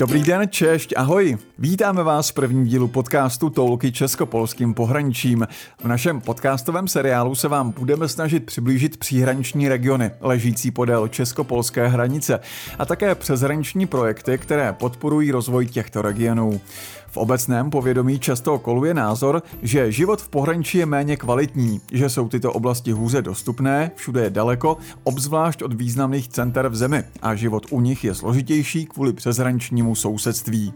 Dobrý den, češť, ahoj. Vítáme vás v prvním dílu podcastu Toulky českopolským pohraničím. V našem podcastovém seriálu se vám budeme snažit přiblížit příhraniční regiony ležící podél českopolské hranice a také přeshraniční projekty, které podporují rozvoj těchto regionů. V obecném povědomí často koluje názor, že život v pohraničí je méně kvalitní, že jsou tyto oblasti hůře dostupné, všude je daleko, obzvlášť od významných center v zemi a život u nich je složitější kvůli přeshraničnímu sousedství.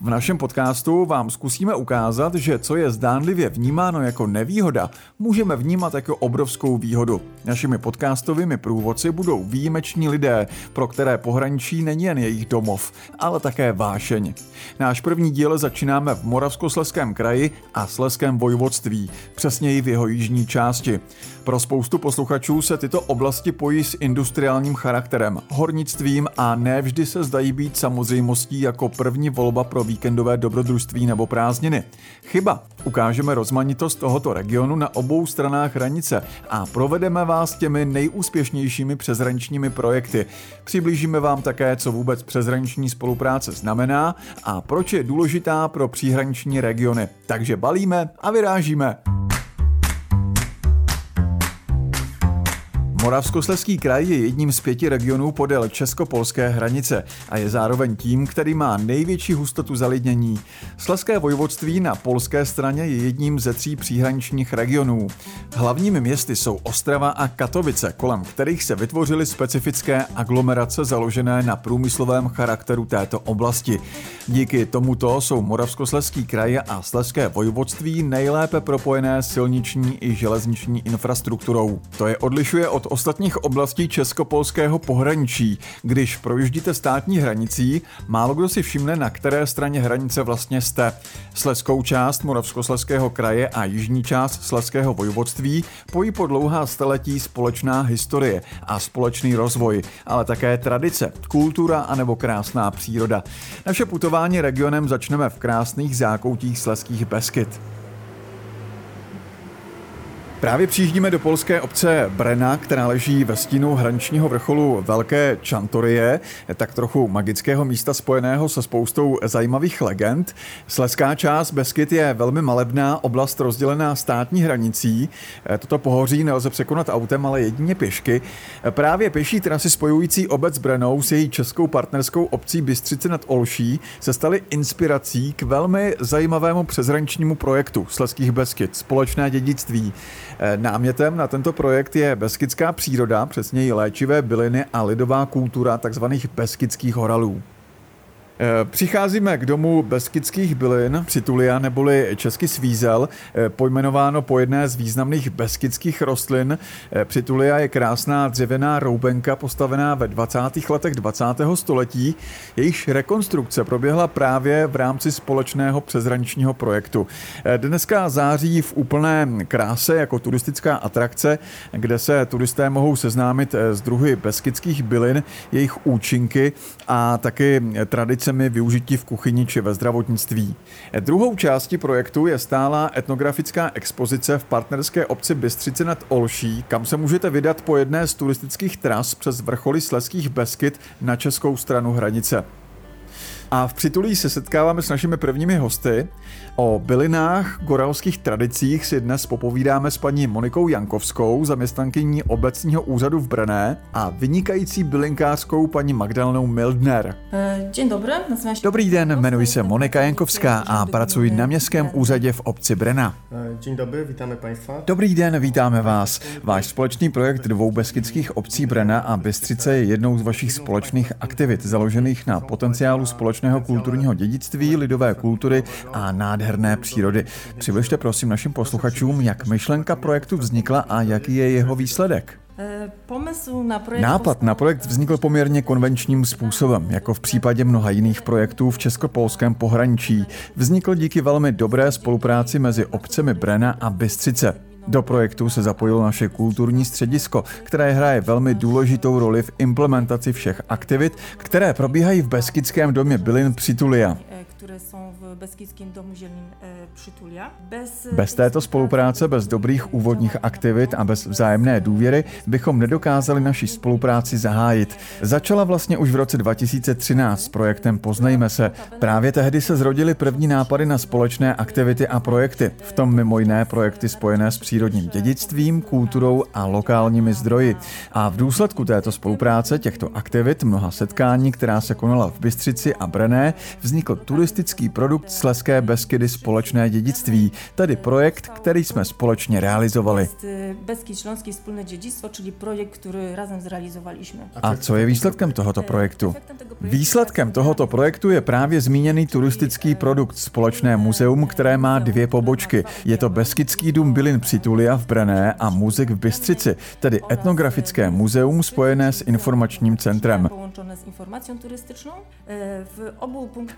V našem podcastu vám zkusíme ukázat, že co je zdánlivě vnímáno jako nevýhoda, můžeme vnímat jako obrovskou výhodu. Našimi podcastovými průvodci budou výjimeční lidé, pro které pohraničí není jen jejich domov, ale také vášeň. Náš první díl začínáme v Moravskosleském kraji a Sleském vojvodství, přesněji v jeho jižní části. Pro spoustu posluchačů se tyto oblasti pojí s industriálním charakterem, hornictvím a nevždy se zdají být samozřejmostí jako první volba pro víkendové dobrodružství nebo prázdniny. Chyba. Ukážeme rozmanitost tohoto regionu na obou stranách hranice a provedeme vás těmi nejúspěšnějšími přezraničními projekty. Přiblížíme vám také, co vůbec přezraniční spolupráce znamená a proč je důležitá pro příhraniční regiony. Takže balíme a vyrážíme. Moravskoslezský kraj je jedním z pěti regionů podél česko-polské hranice a je zároveň tím, který má největší hustotu zalidnění. Sleské vojvodství na polské straně je jedním ze tří příhraničních regionů. Hlavními městy jsou Ostrava a Katovice, kolem kterých se vytvořily specifické aglomerace založené na průmyslovém charakteru této oblasti. Díky tomuto jsou Moravskoslezský kraj a Sleské vojvodství nejlépe propojené silniční i železniční infrastrukturou. To je odlišuje od ostatních oblastí českopolského pohraničí. Když projíždíte státní hranicí, málo kdo si všimne, na které straně hranice vlastně jste. Sleskou část Moravskosleského kraje a jižní část Sleského vojvodství pojí po dlouhá staletí společná historie a společný rozvoj, ale také tradice, kultura a nebo krásná příroda. Naše putování regionem začneme v krásných zákoutích Sleských Beskyt. Právě přijíždíme do polské obce Brena, která leží ve stínu hraničního vrcholu Velké Čantorie, tak trochu magického místa spojeného se spoustou zajímavých legend. Sleská část Beskyt je velmi malebná oblast rozdělená státní hranicí. Toto pohoří nelze překonat autem, ale jedině pěšky. Právě pěší trasy spojující obec Brenou s její českou partnerskou obcí Bystřice nad Olší se staly inspirací k velmi zajímavému přezraničnímu projektu Sleských Beskyt, společné dědictví. Eh, námětem na tento projekt je beskidská příroda, přesněji léčivé byliny a lidová kultura tzv. beskidských horalů. Eh, přicházíme k domu Beskidských bylin, Přitulia neboli český svízel, eh, pojmenováno po jedné z významných beskidských rostlin. Eh, Přitulia je krásná dřevěná roubenka postavená ve 20. letech 20. století. Jejíž rekonstrukce proběhla právě v rámci společného přezraničního projektu. Dneska září v úplné kráse jako turistická atrakce, kde se turisté mohou seznámit s druhy beskidských bylin, jejich účinky a taky tradice tradicemi využití v kuchyni či ve zdravotnictví. Druhou částí projektu je stálá etnografická expozice v partnerské obci Bystřice nad Olší, kam se můžete vydat po jedné z turistických tras přes vrcholy Sleských Beskyt na českou stranu hranice. A v Přitulí se setkáváme s našimi prvními hosty. O bylinách, goralských tradicích si dnes popovídáme s paní Monikou Jankovskou, zaměstnankyní obecního úřadu v Brené a vynikající bylinkářskou paní Magdalenou Mildner. Dzień dobry, Dobrý den, jmenuji se Monika Jankovská a pracuji na městském úřadě v obci Brena. Dzień dobry, vítáme Państwa. Dobrý den, vítáme vás. Váš společný projekt dvou beskidských obcí Brena a Bystřice je jednou z vašich společných aktivit založených na potenciálu společného kulturního dědictví, lidové kultury a nádherné přírody. Přibližte prosím našim posluchačům, jak myšlenka projektu vznikla a jaký je jeho výsledek. Nápad na projekt vznikl poměrně konvenčním způsobem, jako v případě mnoha jiných projektů v českopolském pohraničí. Vznikl díky velmi dobré spolupráci mezi obcemi Brena a Bystřice. Do projektu se zapojilo naše kulturní středisko, které hraje velmi důležitou roli v implementaci všech aktivit, které probíhají v Beskidském domě Bylin Přitulia. Beskidzkim Domu Zielnym e, Przytulia. Bez, bez této spolupráce, bez dobrých úvodních aktivit a bez vzájemné důvěry bychom nedokázali naši spolupráci zahájit. Začala vlastně už v roce 2013 s projektem Poznejme se. Právě tehdy se zrodily první nápady na společné aktivity a projekty. V tom mimo jiné projekty spojené s přírodním dědictvím, kulturou a lokálními zdroji. A v důsledku této spolupráce, těchto aktivit, mnoha setkání, která se konala v Bystřici a Brené, vznikl turistický produkt Sleské Beskydy společné dědictví, tedy projekt, který jsme společně realizovali. Projekt, który razem. A co je výsledkem tohoto projektu? Výsledkem tohoto projektu je právě zmíněný turistický produkt Společné muzeum, které má dvě pobočky. Je to Beskydský dům Bylin Přitulia v Brené a Muzik v Bystřici, tedy etnografické muzeum spojené s informačním centrem. E,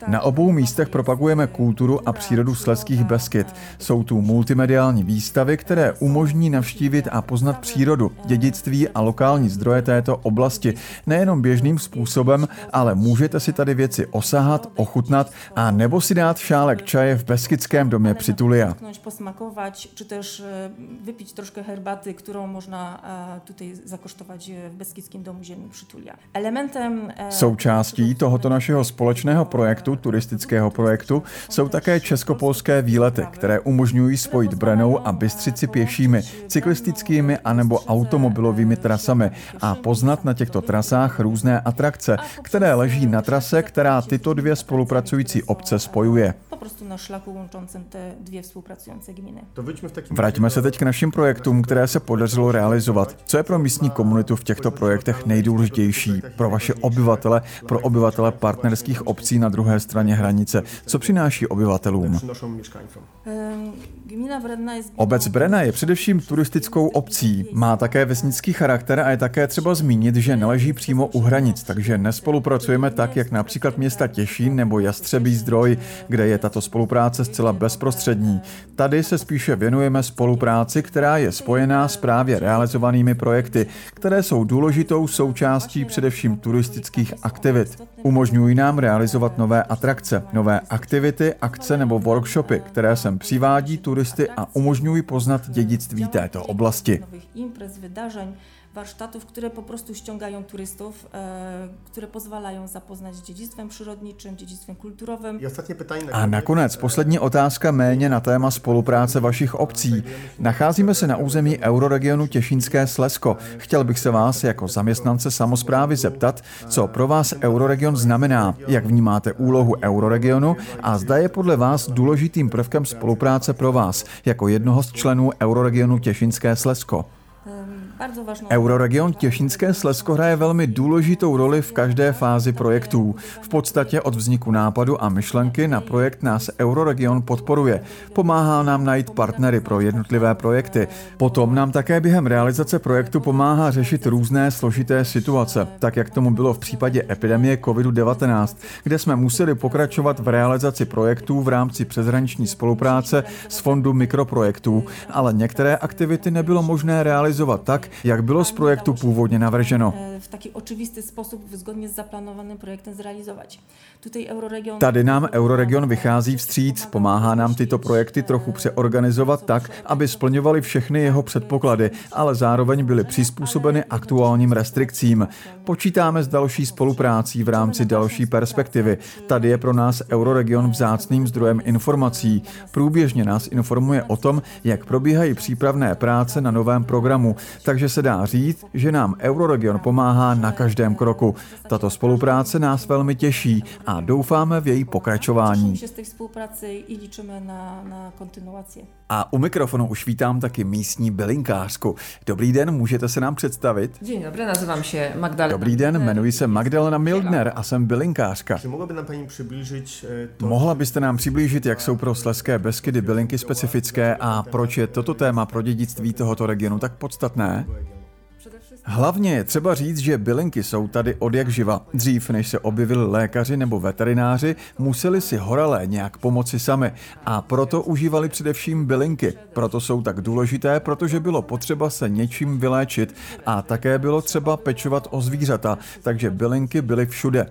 Na obou místech propagujeme kulturu a přírodu Sleských Beskyd. Jsou tu multimediální výstavy, které umožní navštívit a poznat přírodu, dědictví a lokální zdroje této oblasti nejenom běžným způsobem, ale můžete si tady věci osahat, ochutnat a nebo si dát šálek čaje v Beskydském domě Přitulia. Posmakovat, či też vypít trošku herbaty, kterou možná tutaj zakosztować w Beskidzkim Domu Ziemi Przytulia. Elementem... E, Součástí tohoto našeho společného projektu, turistického projektu, jsou také českopolské výlety, které umožňují spojit Brenou a Bystřici pěšími, cyklistickými anebo automobilovými trasami a poznat na těchto trasách různé atrakce, které leží na trase, která tyto dvě spolupracující obce spojuje. Vraťme se teď k našim projektům, které se podařilo realizovat. Co je pro místní komunitu v těchto projektech nejdůležitější? Pro vaše obyvatele, pro obyvatele partnerských obcí na druhé straně hranice. Co přináší obyvatelům? Obec Brena je především turistickou obcí. Má také vesnický charakter a je také třeba zmínit, že neleží přímo u hranic, takže nespolupracujeme tak, jak například města Těšín nebo Jastřebí zdroj, kde je tato spolupráce zcela bezprostřední. Tady se spíše věnujeme spolupráci, která je spojená s právě realizovanými projekty, které jsou důležitou součástí především turistických aktivit. Umožňují nám realizovat nové atrakce, nové aktivity, akce nebo workshopy, které sem přivádí turisty a umožňují poznat dědictví této oblasti warsztatów, które po prostu ściągają turystów, e, które pozwalają zapoznać z dziedzictwem przyrodniczym, dziedzictwem kulturowym. A nakonec poslední otázka méně na téma spolupráce vašich obcí. Nacházíme se na území euroregionu Těšínské Slesko. Chtěl bych se vás jako zaměstnance samozprávy zeptat, co pro vás euroregion znamená, jak vnímáte úlohu euroregionu a zda je podle vás důležitým prvkem spolupráce pro vás jako jednoho z členů euroregionu Těšínské Slesko. Euroregion Těšínské Slezsko hraje velmi důležitou roli v každé fázi projektů. V podstatě od vzniku nápadu a myšlenky na projekt nás Euroregion podporuje. Pomáhá nám najít partnery pro jednotlivé projekty. Potom nám také během realizace projektu pomáhá řešit různé složité situace, tak jak tomu bylo v případě epidemie COVID-19, kde jsme museli pokračovat v realizaci projektů v rámci přeshraniční spolupráce s fondu mikroprojektů, ale některé aktivity nebylo možné realizovat tak, jak bylo z projektu původně navrženo. V taky očivisty způsob zgodně s zaplánovaným projektem zrealizovat. Tady nám Euroregion vychází vstříc, pomáhá nám tyto projekty trochu přeorganizovat tak, aby splňovaly všechny jeho předpoklady, ale zároveň byly přizpůsobeny aktuálním restrikcím. Počítáme s další spoluprácí v rámci další perspektivy. Tady je pro nás Euroregion vzácným zdrojem informací. Průběžně nás informuje o tom, jak probíhají přípravné práce na novém programu, takže se dá říct, že nám Euroregion pomáhá na každém kroku. Tato spolupráce nás velmi těší a doufáme v její pokračování. A u mikrofonu už vítám taky místní bylinkářku. Dobrý den, můžete se nám představit? Dzień dobry, nazywam się Magdalena. Dobrý den, jmenuji se Magdalena Mildner a jsem bylinkářka. E, Mohla byste nám přiblížit, jak jsou pro Sleské Beskydy bylinky specifické a proč je toto téma pro dědictví tohoto regionu tak podstatné? Hlavně je třeba říct, že bylinky jsou tady od jak živa. Dřív, než se objevili lékaři nebo veterináři, museli si horalé nějak pomoci sami a proto užívali především bylinky. Proto jsou tak důležité, protože bylo potřeba se něčím vyléčit a také bylo třeba pečovat o zvířata, takže bylinky byly všude.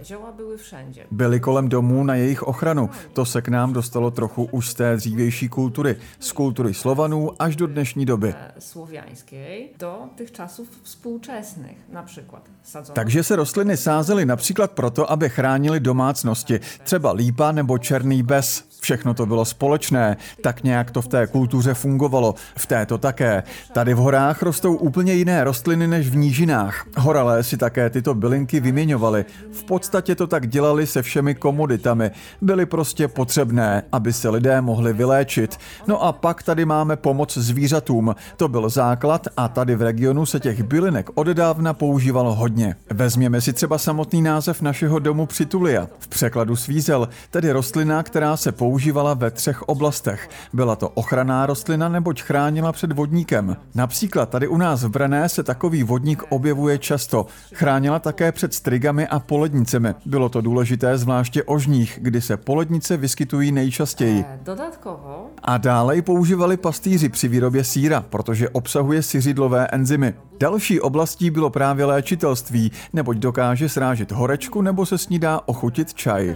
byly kolem domů na jejich ochranu. To se k nám dostalo trochu už z té dřívější kultury, z kultury Slovanů až do dnešní doby. Słowiańskiej do tych czasów współczesnych, na przykład. Sadzono Takže se rostliny sázely například proto, aby chránili domácnosti, třeba lípa nebo černý bez. Všechno to bylo společné, tak nějak to v té kultuře fungovalo, v této také. Tady v horách rostou úplně jiné rostliny než v nížinách. Horalé si také tyto bylinky vyměňovali. V podstatě to tak dělali se všemi komoditami. Byly prostě potřebné, aby se lidé mohli vyléčit. No a pak tady máme pomoc zvířatům. To byl základ a tady v regionu se těch bylinek odedávna používalo hodně. Vezměme si třeba samotný název našeho domu Přitulia. V překladu svízel, tedy rostlina, která se používala ve třech oblastech. Byla to ochranná rostlina, neboť chránila před vodníkem. Například tady u nás v Brené se takový vodník objevuje často. Chránila také před strigami a polednicemi. Bylo to důležité zvláště ožních, kdy se polednice vyskytují nejčastěji. E, Dodatkowo A dále ji používali pastýři při výrobě síra, protože obsahuje syřidlové enzymy. Další oblastí bylo právě léčitelství, neboť dokáže srážet horečku nebo se s ní dá ochutit čaj.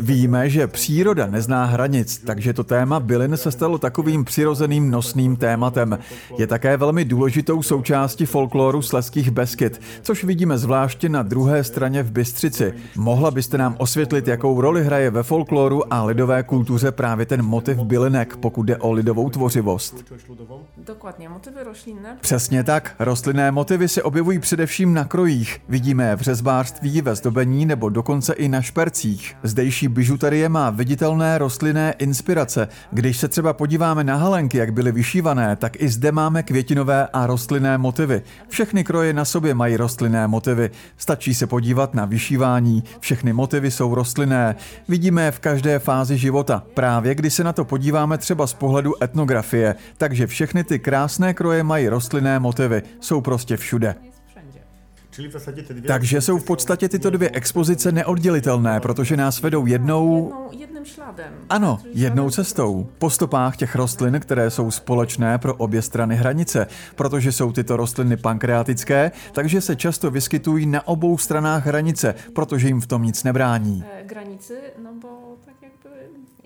Víme, že příroda nezná hranic, takže to téma bylin se stalo takovým přirozeným nosným tématem. Je také velmi důležitou součástí folkloru Sleských Beskyt, což vidíme zvláště na druhé straně v Bystřici. Mohla byste nám osvětlit, jakou roli hraje ve folkloru a lidové kultuře právě ten motiv bylinek, pokud jde o lidovou tvořivost? Dokładnie, motywy roślinne Přesně tak. Rostlinné motivy se objevují především na krojích. Vidíme je v řezbářství, ve zdobení nebo dokonce i na špercích. Zdejší bižuterie má viditelné rostlinné inspirace. Když se třeba podíváme na halenky, jak byly vyšívané, tak i zde máme květinové a rostlinné motivy. Všechny kroje na sobě mají rostlinné motivy. Stačí se podívat na vyšívání. Všechny motivy jsou rostlinné. Vidíme je v každé fázi života. Právě když se na to podíváme třeba z pohledu etnografie. Takže všechny ty krásné kroje mají rostlinné motivy. Jsou prostě všude. Takže jsou v podstatě tyto dvě expozice neoddělitelné, protože nás vedou jednou Jedną, jednym śladem. ano, jednou cestou. Po stopách těch rostlin, které jsou společné pro obě strany hranice, protože jsou tyto rostliny pankreatické, takže se často vyskytují na obou stranách hranice, protože jim v tom nic nebrání. e, granicy, no bo tak jakby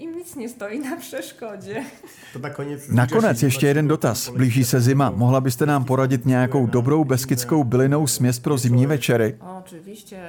im nic nie stoi na koniec... Nakonec ještě jeden dotaz. Blíží se zima. Mohla byste nám poradit nějakou dobrou beskidskou bylinou směs pro zimní večery?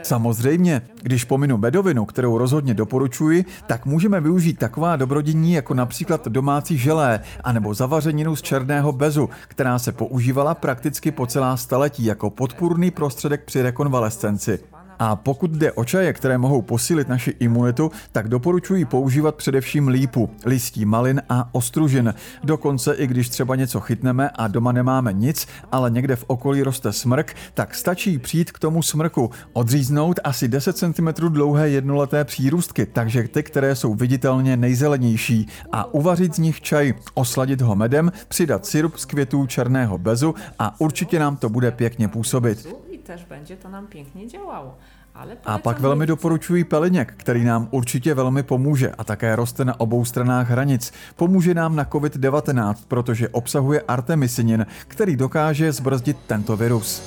Samozřejmě, když pominu medovinu, kterou rozhodně doporučuji, tak můžeme využít taková dobrodění jako například domácí želé anebo zavařeninu z černého bezu, která se používala prakticky po celá staletí jako podpůrný prostředek při rekonvalescenci. A pokud jde o čaje, které mohou posílit naši imunitu, tak doporučuji používat především lípu, listí malin a ostružin. Dokonce i když třeba něco chytneme a doma nemáme nic, ale někde v okolí roste smrk, tak stačí přijít k tomu smrku, odříznout asi 10 cm dlouhé jednoleté přírůstky, takže ty, které jsou viditelně nejzelenější, a uvařit z nich čaj, osladit ho medem, přidat syrup z květů černého bezu a určitě nám to bude pěkně působit. Też będzie to nam pięknie działało. Ale A pak velmi doporučuji peliněk, který nám určitě velmi pomůže a také roste na obou stranách hranic. Pomůže nám na COVID-19, protože obsahuje artemisinin, který dokáže zbrzdit tento virus.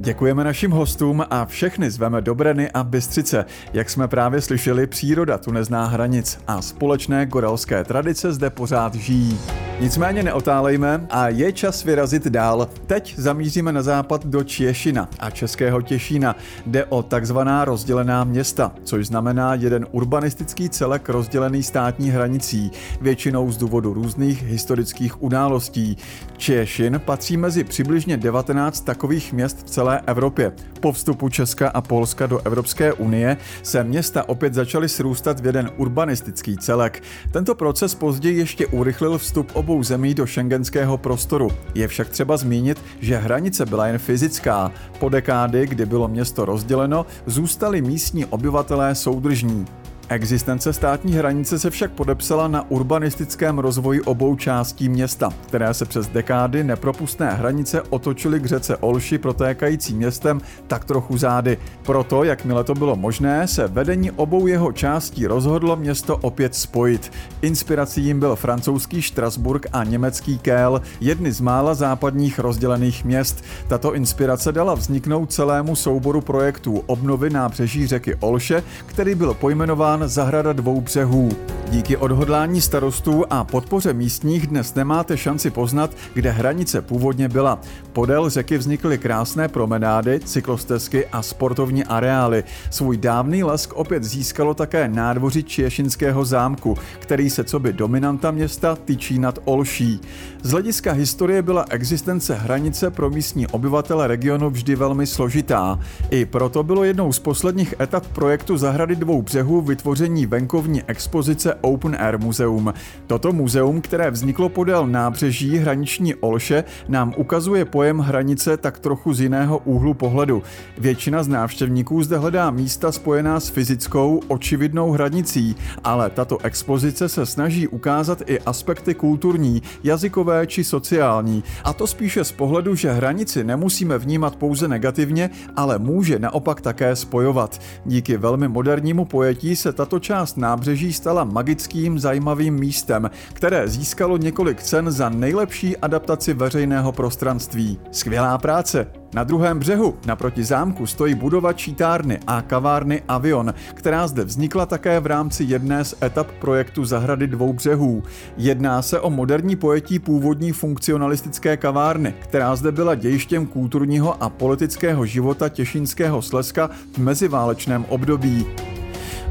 Děkujeme našim hostům a všechny zveme do Breny a Bystřice. Jak jsme právě slyšeli, příroda tu nezná hranic a společné goralské tradice zde pořád žijí. Nicméně neotálejme a je čas vyrazit dál. Teď zamíříme na západ do Češina a Českého Těšína. Jde o takzvaná rozdělená města, což znamená jeden urbanistický celek rozdělený státní hranicí, většinou z důvodu různých historických událostí. Češin patří mezi přibližně 19 takových měst v celé Evropě. Po vstupu Česka a Polska do Evropské unie se města opět začaly srůstat v jeden urbanistický celek. Tento proces později ještě urychlil vstup obou zemí do šengenského prostoru. Je však třeba zmínit, že hranice byla jen fyzická. Po dekády, kdy bylo město rozděleno, zůstali místní obyvatelé soudržní. Existence státní hranice se však podepsala na urbanistickém rozvoji obou částí města, které se přes dekády nepropustné hranice otočily k řece Olši protékající městem tak trochu zády. Proto, jakmile to bylo možné, se vedení obou jeho částí rozhodlo město opět spojit. Inspirací jim byl francouzský Štrasburg a německý Kél, jedny z mála západních rozdělených měst. Tato inspirace dala vzniknout celému souboru projektů obnovy nábřeží řeky Olše, který byl pojmenován Zahrada dvou břehů. Díky odhodlání starostů a podpoře místních dnes nemáte šanci poznat, kde hranice původně byla. Podél řeky vznikly krásné promenády, cyklostezky a sportovní areály. Svůj dávný lesk opět získalo také nádvoří Čiešinského zámku, který se co by dominanta města tyčí nad Olší. Z hlediska historie byla existence hranice pro místní obyvatele regionu vždy velmi složitá. I proto bylo jednou z posledních etap projektu Zahrady dvou břehů vytvoření venkovní expozice Open Air Museum. Toto muzeum, které vzniklo podél nábřeží hraniční Olše, nám ukazuje pojem hranice tak trochu z jiného úhlu pohledu. Většina z návštěvníků zde hledá místa spojená s fyzickou, očividnou hranicí, ale tato expozice se snaží ukázat i aspekty kulturní, jazykové či sociální. A to spíše z pohledu, že hranici nemusíme vnímat pouze negativně, ale může naopak také spojovat. Díky velmi modernímu pojetí se tato část nábřeží stala magickým, zajímavým místem, které získalo několik cen za nejlepší adaptaci veřejného prostranství. Skvělá práce! Na druhém břehu, naproti zámku, stojí budova čítárny a kavárny Avion, která zde vznikla také v rámci jedné z etap projektu Zahrady dvou břehů. Jedná se o moderní pojetí původní funkcionalistické kavárny, která zde byla dějištěm kulturního a politického života Těšínského Slezska v meziválečném období.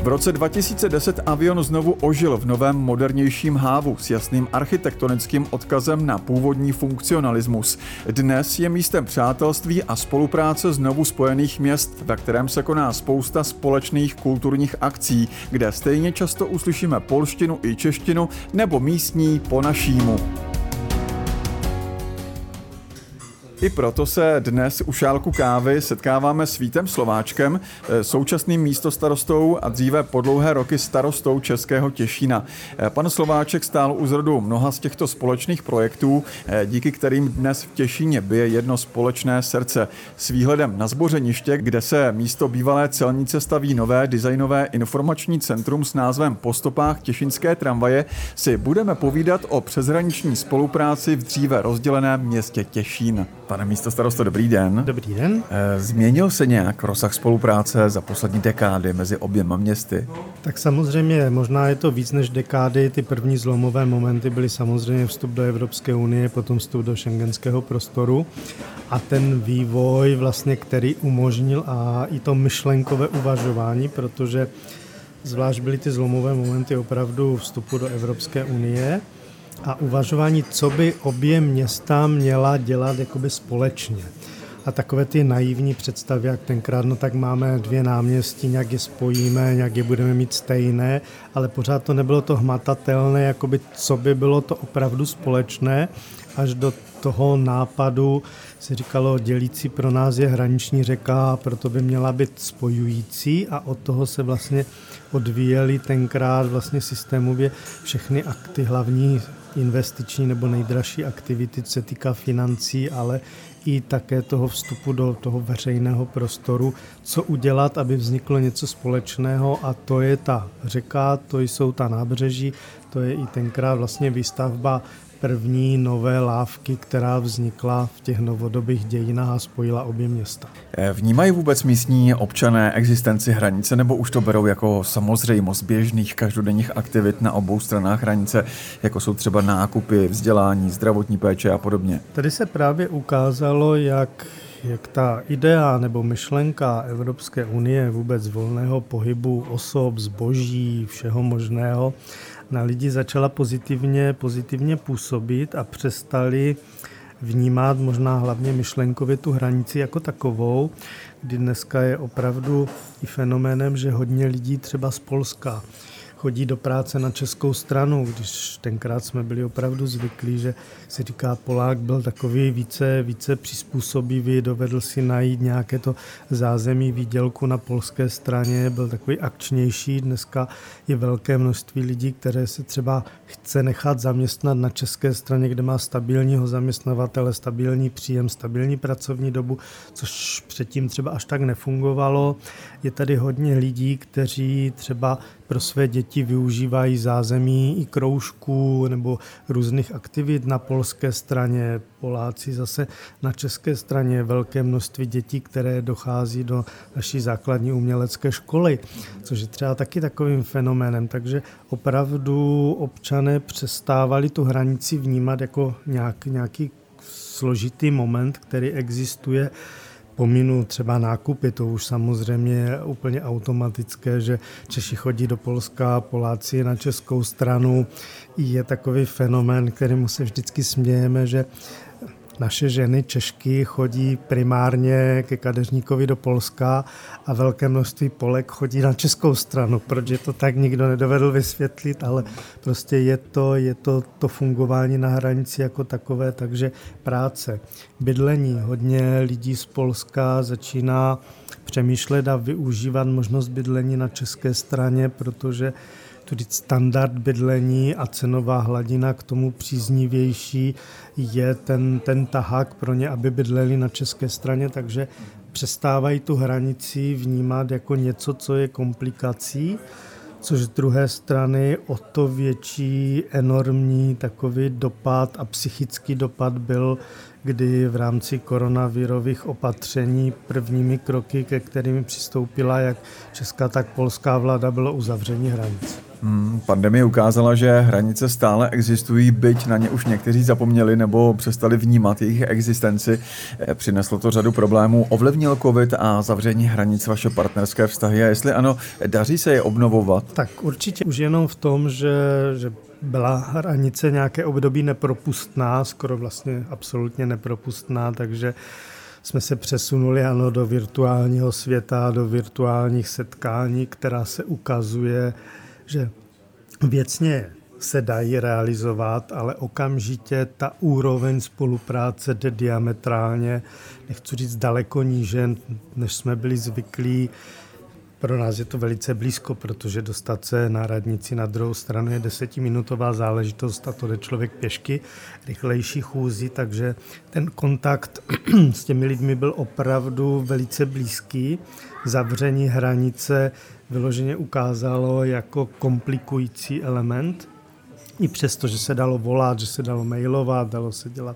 V roce 2010 avion znovu ožil v novém modernějším hávu s jasným architektonickým odkazem na původní funkcionalismus. Dnes je místem přátelství a spolupráce znovu spojených měst, ve kterém se koná spousta společných kulturních akcí, kde stejně často uslyšíme polštinu i češtinu nebo místní po našímu. I proto se dnes u šálku kávy setkáváme s Vítem Slováčkem, eh, současným místostarostou a dříve po dlouhé roky starostou Českého Těšína. Eh, pan Slováček stál u zrodu mnoha z těchto společných projektů, eh, díky kterým dnes v Těšíně bije jedno společné srdce. S výhledem na zbořeniště, kde se místo bývalé celnice staví nové designové informační centrum s názvem Po stopách Těšinské tramvaje, si budeme povídat o přeshraniční spolupráci v dříve rozděleném městě Těšín. Pane místo starosto, dobrý den. Dobrý den. Eh, změnil se nějak rozsah spolupráce za poslední dekády mezi oběma městy? Tak samozřejmě, možná je to víc než dekády. Ty první zlomové momenty byly samozřejmě vstup do Evropské unie, potom vstup do šengenského prostoru a ten vývoj, vlastně, který umožnil a i to myšlenkové uvažování, protože zvlášť byly ty zlomové momenty opravdu vstupu do Evropské unie a uvažování, co by obě města měla dělat jakoby společně. A takové ty naivní představy, jak tenkrát, no tak máme dvě náměstí, nějak je spojíme, nějak je budeme mít stejné, ale pořád to nebylo to hmatatelné, jakoby co by bylo to opravdu společné, až do toho nápadu se říkalo, dělící pro nás je hraniční řeka, proto by měla být spojující a od toho se vlastně odvíjely tenkrát vlastně systémově všechny akty hlavní investiční nebo nejdražší aktivity, co se týká financí, ale i také toho vstupu do toho veřejného prostoru, co udělat, aby vzniklo něco společného? A to je ta řeka, to jsou ta nábřeží, to je i tenkrát vlastně výstavba první nové lávky, která vznikla v těch novodobých dějinách a spojila obě města. Eh, vnímají vůbec místní občané existenci hranice nebo už to berou jako samozřejmost běžných každodenních aktivit na obou stranách hranice, jako jsou třeba nákupy, vzdělání, zdravotní péče a podobně? Tady se právě ukázalo, jak jak ta idea nebo myšlenka Evropské unie vůbec volného pohybu osob, zboží, všeho možného na lidi začala pozitivně, pozitivně působit a přestali vnímat možná hlavně myšlenkově tu hranici jako takovou, kdy dneska je opravdu i fenoménem, že hodně lidí třeba z Polska chodí do práce na českou stranu, když tenkrát jsme byli opravdu zvyklí, že se říká Polák byl takový více, více přizpůsobivý, dovedl si najít nějaké to zázemí výdělku na polské straně, byl takový akčnější. Dneska je velké množství lidí, které se třeba chce nechat zaměstnat na české straně, kde má stabilního zaměstnavatele, stabilní příjem, stabilní pracovní dobu, což předtím třeba až tak nefungovalo. Je tady hodně lidí, kteří třeba pro své děti využívají zázemí i kroužků nebo různých aktivit na polské straně. Poláci zase na české straně velké množství dětí, které dochází do naší základní umělecké školy, což je třeba taky takovým fenoménem. Takže opravdu občané přestávali tu hranici vnímat jako nějak, nějaký složitý moment, který existuje pominu třeba nákupy, to už samozřejmě je úplně automatické, že Češi chodí do Polska, Poláci na českou stranu. Je takový fenomén, kterému se vždycky smějeme, že naše ženy Češky chodí primárně ke kadeřníkovi do Polska a velké množství Polek chodí na českou stranu. Proč je to tak, nikdo nedovedl vysvětlit, ale prostě je to, je to, to fungování na hranici jako takové, takže práce, bydlení. Hodně lidí z Polska začíná přemýšlet a využívat možnost bydlení na české straně, protože tedy standard bydlení a cenová hladina k tomu příznivější je ten, ten tahák pro ně, aby bydleli na české straně, takže přestávají tu hranici vnímat jako něco, co je komplikací, což z druhé strany o to větší enormní takový dopad a psychický dopad byl, kdy v rámci koronavirových opatření prvními kroky, ke kterým přistoupila jak česká, tak polská vláda, bylo uzavření hranic. Hmm, pandemie ukázala, že hranice stále existují, byť na ně už někteří zapomněli nebo přestali vnímat jejich existenci. Eh, přineslo to řadu problémů. Ovlivnil COVID a zavření hranic vaše partnerské vztahy? A jestli ano, daří se je obnovovat? Tak určitě už jenom v tom, že, že byla hranice nějaké období nepropustná, skoro vlastně absolutně nepropustná, takže jsme se přesunuli ano, do virtuálního světa, do virtuálních setkání, která se ukazuje že věcně se dají realizovat, ale okamžitě ta úroveň spolupráce jde diametrálně, nechci říct daleko níže, než jsme byli zvyklí. Pro nás je to velice blízko, protože dostat se na radnici na druhou stranu je desetiminutová záležitost a to jde člověk pěšky, rychlejší chůzí, takže ten kontakt s těmi lidmi byl opravdu velice blízký. Zavření hranice vyloženě ukázalo jako komplikující element. I přesto, že se dalo volat, že se dalo mailovat, dalo se dělat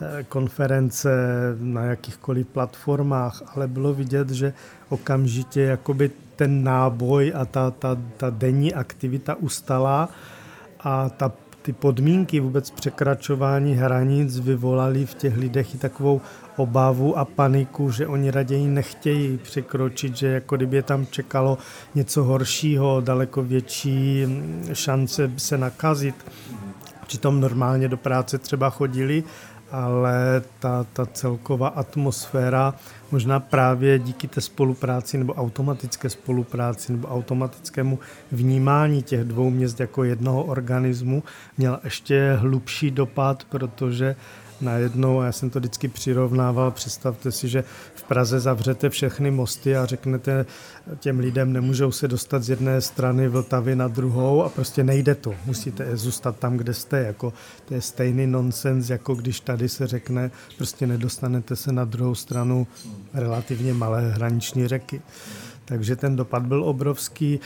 eh, konference na jakýchkoliv platformách, ale bylo vidět, že okamžitě jakoby ten náboj a ta, ta, ta denní aktivita ustala a ta ty podmínky vůbec překračování hranic vyvolaly v těch lidech i takovou obavu a paniku, že oni raději nechtějí překročit, že jako kdyby je tam čekalo něco horšího, daleko větší šance se nakazit. Přitom normálně do práce třeba chodili, ale ta, ta celková atmosféra možná právě díky té spolupráci nebo automatické spolupráci nebo automatickému vnímání těch dvou měst jako jednoho organismu měla ještě hlubší dopad, protože najednou, a já jsem to vždycky přirovnával, představte si, že v Praze zavřete všechny mosty a řeknete těm lidem, nemůžou se dostat z jedné strany Vltavy na druhou a prostě nejde to. Musíte zůstat tam, kde jste. Jako, to je stejný nonsens, jako když tady se řekne, prostě nedostanete se na druhou stranu relativně malé hraniční řeky. Takže ten dopad byl obrovský.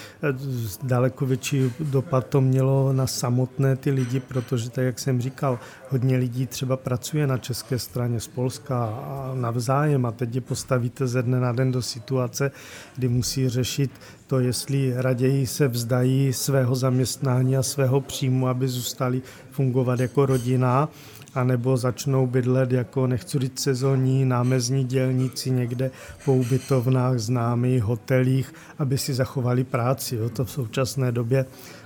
Daleko větší dopad to mělo na samotné ty lidi, protože, tak jak jsem říkal, hodně lidí třeba pracuje na české straně z Polska a navzájem a teď je postavíte ze dne na den do situace, kdy musí řešit to, jestli raději se vzdají svého zaměstnání a svého příjmu, aby zůstali fungovat jako rodina, anebo začnou bydlet jako, nechci říct sezónní, námezní dělníci někde po ubytovnách, známých hotelích, aby si zachovali práci. Jo. To v současné době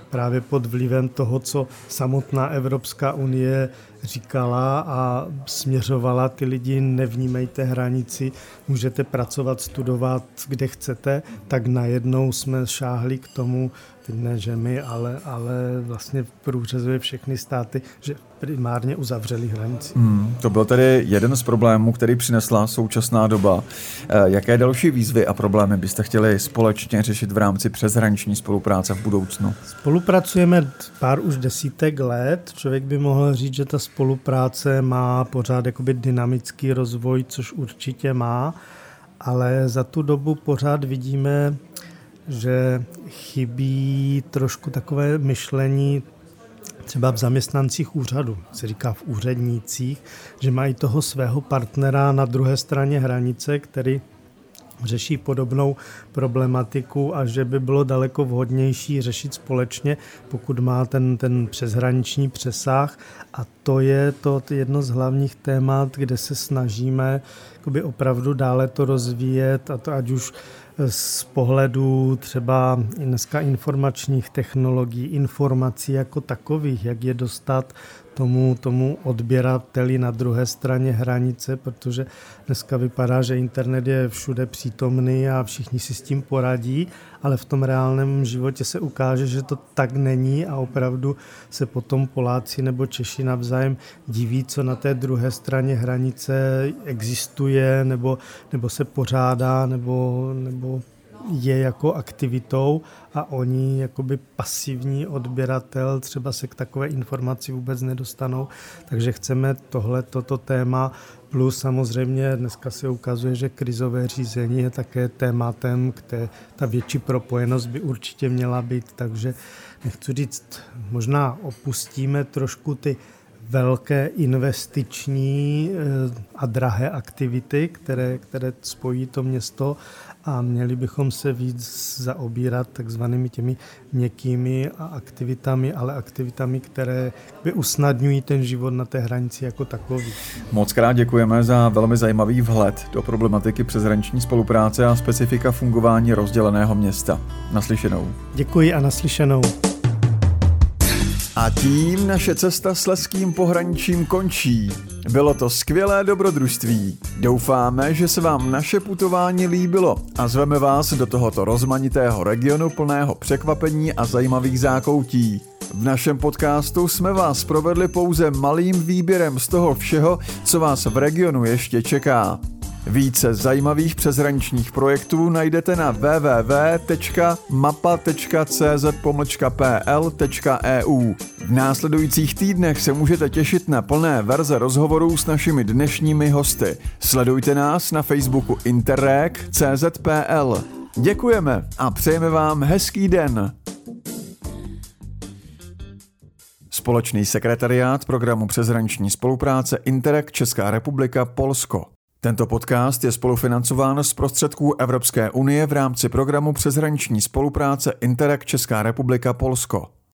právě pod vlivem toho, co samotná Evropská unie říkala a směřovala ty lidi, nevnímejte hranici, můžete pracovat, studovat, kde chcete, tak najednou jsme šáhli k tomu, teď ne, že my, ale, ale vlastně průřezuje všechny státy, že primárně uzavřeli hranici. Hmm, to byl tedy jeden z problémů, který přinesla současná doba. Eh, jaké další výzvy a problémy byste chtěli společně řešit v rámci přeshraniční spolupráce v budoucnu? Spolupracujeme pár už desítek let. Člověk by mohl říct, že ta spolupráce má pořád jakoby dynamický rozvoj, což určitě má, ale za tu dobu pořád vidíme že chybí trošku takové myšlení třeba v zaměstnancích úřadu, se říká v úřednících, že mají toho svého partnera na druhé straně hranice, který řeší podobnou problematiku a že by bylo daleko vhodnější řešit společně, pokud má ten, ten přeshraniční přesah. A to je to jedno z hlavních témat, kde se snažíme opravdu dále to rozvíjet, a to ať už z pohledu třeba dneska informačních technologií, informací jako takových, jak je dostat tomu, tomu odběrateli na druhé straně hranice, protože dneska vypadá, že internet je všude přítomný a všichni si s tím poradí, ale v tom reálném životě se ukáže, že to tak není a opravdu se potom Poláci nebo Češi navzájem diví, co na té druhé straně hranice existuje nebo, nebo se pořádá nebo, nebo je jako aktivitou a oni jakoby pasivní odběratel třeba se k takové informaci vůbec nedostanou. Takže chceme tohle, toto téma plus samozřejmě dneska se ukazuje, že krizové řízení je také tématem, kde ta větší propojenost by určitě měla být, takže nechci říct, možná opustíme trošku ty velké investiční eh, a drahé aktivity, které, které spojí to město a měli bychom se víc zaobírat takzvanými těmi měkkými aktivitami, ale aktivitami, které by usnadňují ten život na té hranici jako takový. Moc krát děkujeme za velmi zajímavý vhled do problematiky přeshraniční spolupráce a specifika fungování rozděleného města. Naslyšenou. Děkuji a naslyšenou. A tím naše cesta s leským pohraničím končí. Bylo to skvělé dobrodružství. Doufáme, že se vám naše putování líbilo a zveme vás do tohoto rozmanitého regionu plného překvapení a zajímavých zákoutí. V našem podcastu jsme vás provedli pouze malým výběrem z toho všeho, co vás v regionu ještě čeká. Více zajímavých přeshraničních projektů najdete na www.mapa.cz-pl.eu. V následujících týdnech se můžete těšit na plné verze rozhovorů s našimi dnešními hosty. Sledujte nás na Facebooku Interreg CZPL. Děkujeme a přejeme vám hezký den. Společný sekretariát programu přeshraniční spolupráce Interreg Česká republika Polsko. Tento podcast je spolufinancován z prostředků Evropské unie v rámci programu přeshraniční spolupráce Interreg Česká republika Polsko.